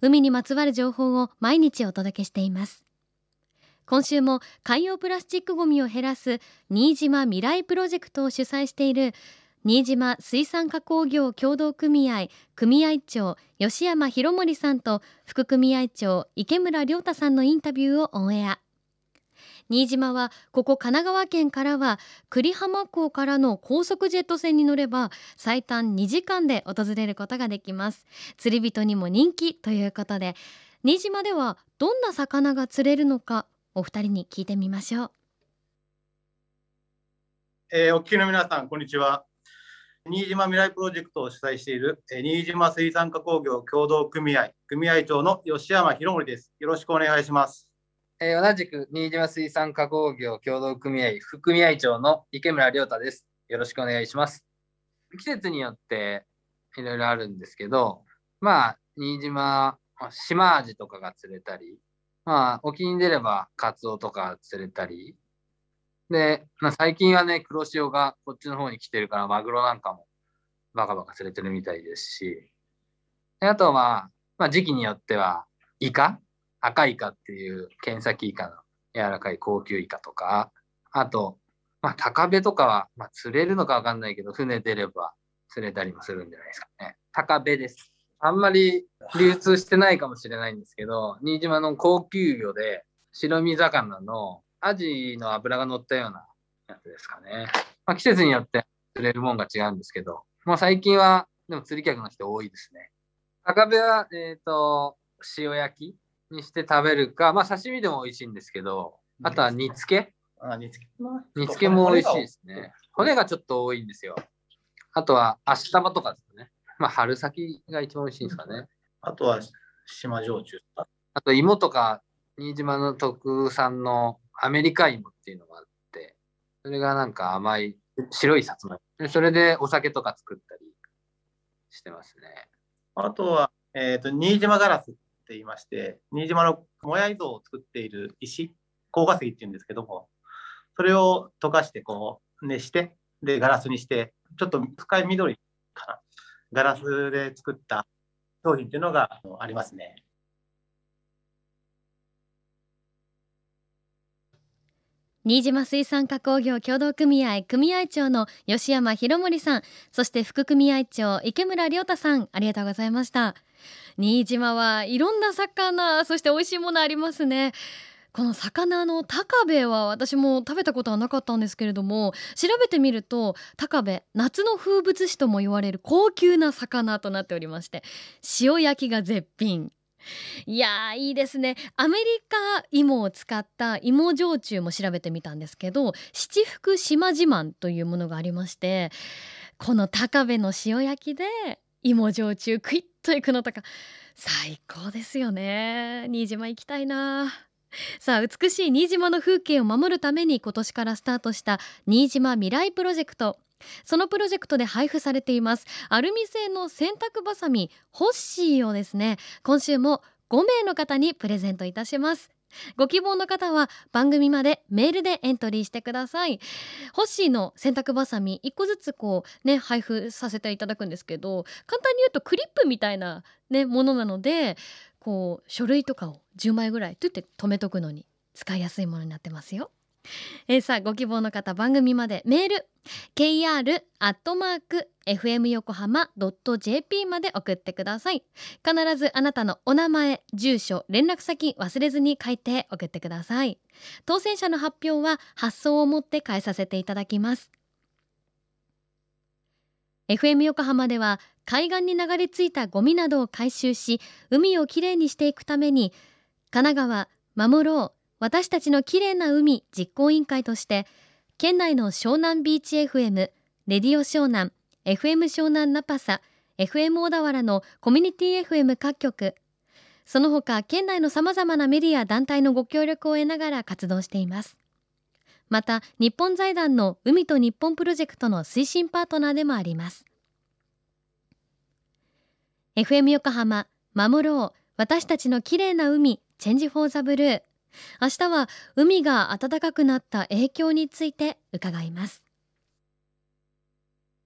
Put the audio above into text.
海にまつわる情報を毎日お届けしています。今週も海洋プラスチックごみを減らす新島未来プロジェクトを主催している新島水産加工業協同組合組合長吉山博盛さんと副組合長池村亮太さんのインタビューをオンエア。新島はここ神奈川県からは久里浜港からの高速ジェット船に乗れば最短2時間で訪れることができます。釣り人にも人気ということで新島ではどんな魚が釣れるのかお二人に聞いてみましょう。えー、お聞きの皆さんこんにちは。新島未来プロジェクトを主催している、えー、新島水産加工業協同組合組合長の吉山博盛です。よろしくお願いします。えー、同じく新島水産加工業協同組合副組合長の池村亮太です。よろしくお願いします。季節によっていろいろあるんですけど、まあ、新島、島味とかが釣れたり、まあ、沖に出ればカツオとか釣れたり、で、まあ、最近はね、黒潮がこっちの方に来てるから、マグロなんかもバカバカ釣れてるみたいですし、であとは、まあ、時期によっては、イカ赤イカっていう剣先イカの柔らかい高級イカとか、あと、まあ、高部とかは、まあ、釣れるのかわかんないけど、船出れば釣れたりもするんじゃないですかね。高部です。あんまり流通してないかもしれないんですけど、新島の高級魚で白身魚のアジの脂が乗ったようなやつですかね。まあ、季節によって釣れるもんが違うんですけど、まあ、最近はでも釣り客の人多いですね。高部は、えっ、ー、と、塩焼きにして食べるか、まあ刺身でも美味しいんですけど、あとは煮付けあ煮付け煮付けも美味しいですね。骨がちょっと多いんですよ。あとは足玉とかですね。まあ春先が一番美味しいんですかね。あとは島焼酎あと芋とか、新島の特産のアメリカ芋っていうのがあって、それがなんか甘い白いさつまいも。それでお酒とか作ったりしてますね。あとは、えっ、ー、と、新島ガラスっていまして、新島のもやい像を作っている石、高化石っていうんですけども、それを溶かしてこう熱して、で、ガラスにして、ちょっと深い緑かな、ガラスで作った商品っていうのがありますね。新島水産加工業協同組合組合長の吉山博盛さんそして副組合長池村亮太さんありがとうございました。新島はいろんな魚そして美味しいものありますね。この魚の高部は私も食べたことはなかったんですけれども調べてみると高部夏の風物詩とも言われる高級な魚となっておりまして塩焼きが絶品。いやいいですね。アメリカ芋を使った芋焼酎も調べてみたんですけど七福島自慢というものがありましてこの高部の塩焼きで芋焼酎クイッといくのとか最高ですよね。新島行きたいな。さあ美しい新島の風景を守るために今年からスタートした新島未来プロジェクト。そのプロジェクトで配布されています。アルミ製の洗濯バサミホッシーをですね今週も5名の方にプレゼントいたします。ご希望の方は番組までメールでエントリーしてください。ホッシーの洗濯バサミ1個ずつこうね配布させていただくんですけど簡単に言うとクリップみたいなねものなのでこう書類とかを10枚ぐらいとって止めとくのに使いやすいものになってますよ。えー、さあご希望の方番組までメール kr アットマーク fm 横浜 .jp まで送ってください。必ずあなたのお名前住所連絡先忘れずに書いて送ってください。当選者の発表は発送をもって返させていただきます。FM 横浜では海岸に流れ着いたゴミなどを回収し海をきれいにしていくために神奈川守ろう私たちの綺麗な海実行委員会として県内の湘南ビーチ FM レディオ湘南 FM 湘南ナパサ FM 小田原のコミュニティ FM 各局その他県内のさまざまなメディア団体のご協力を得ながら活動しています。また日本財団の海と日本プロジェクトの推進パートナーでもあります。FM 横浜守ろう。私たちの綺麗な海チェンジフォーザブルー。明日は海が暖かくなった影響について伺います。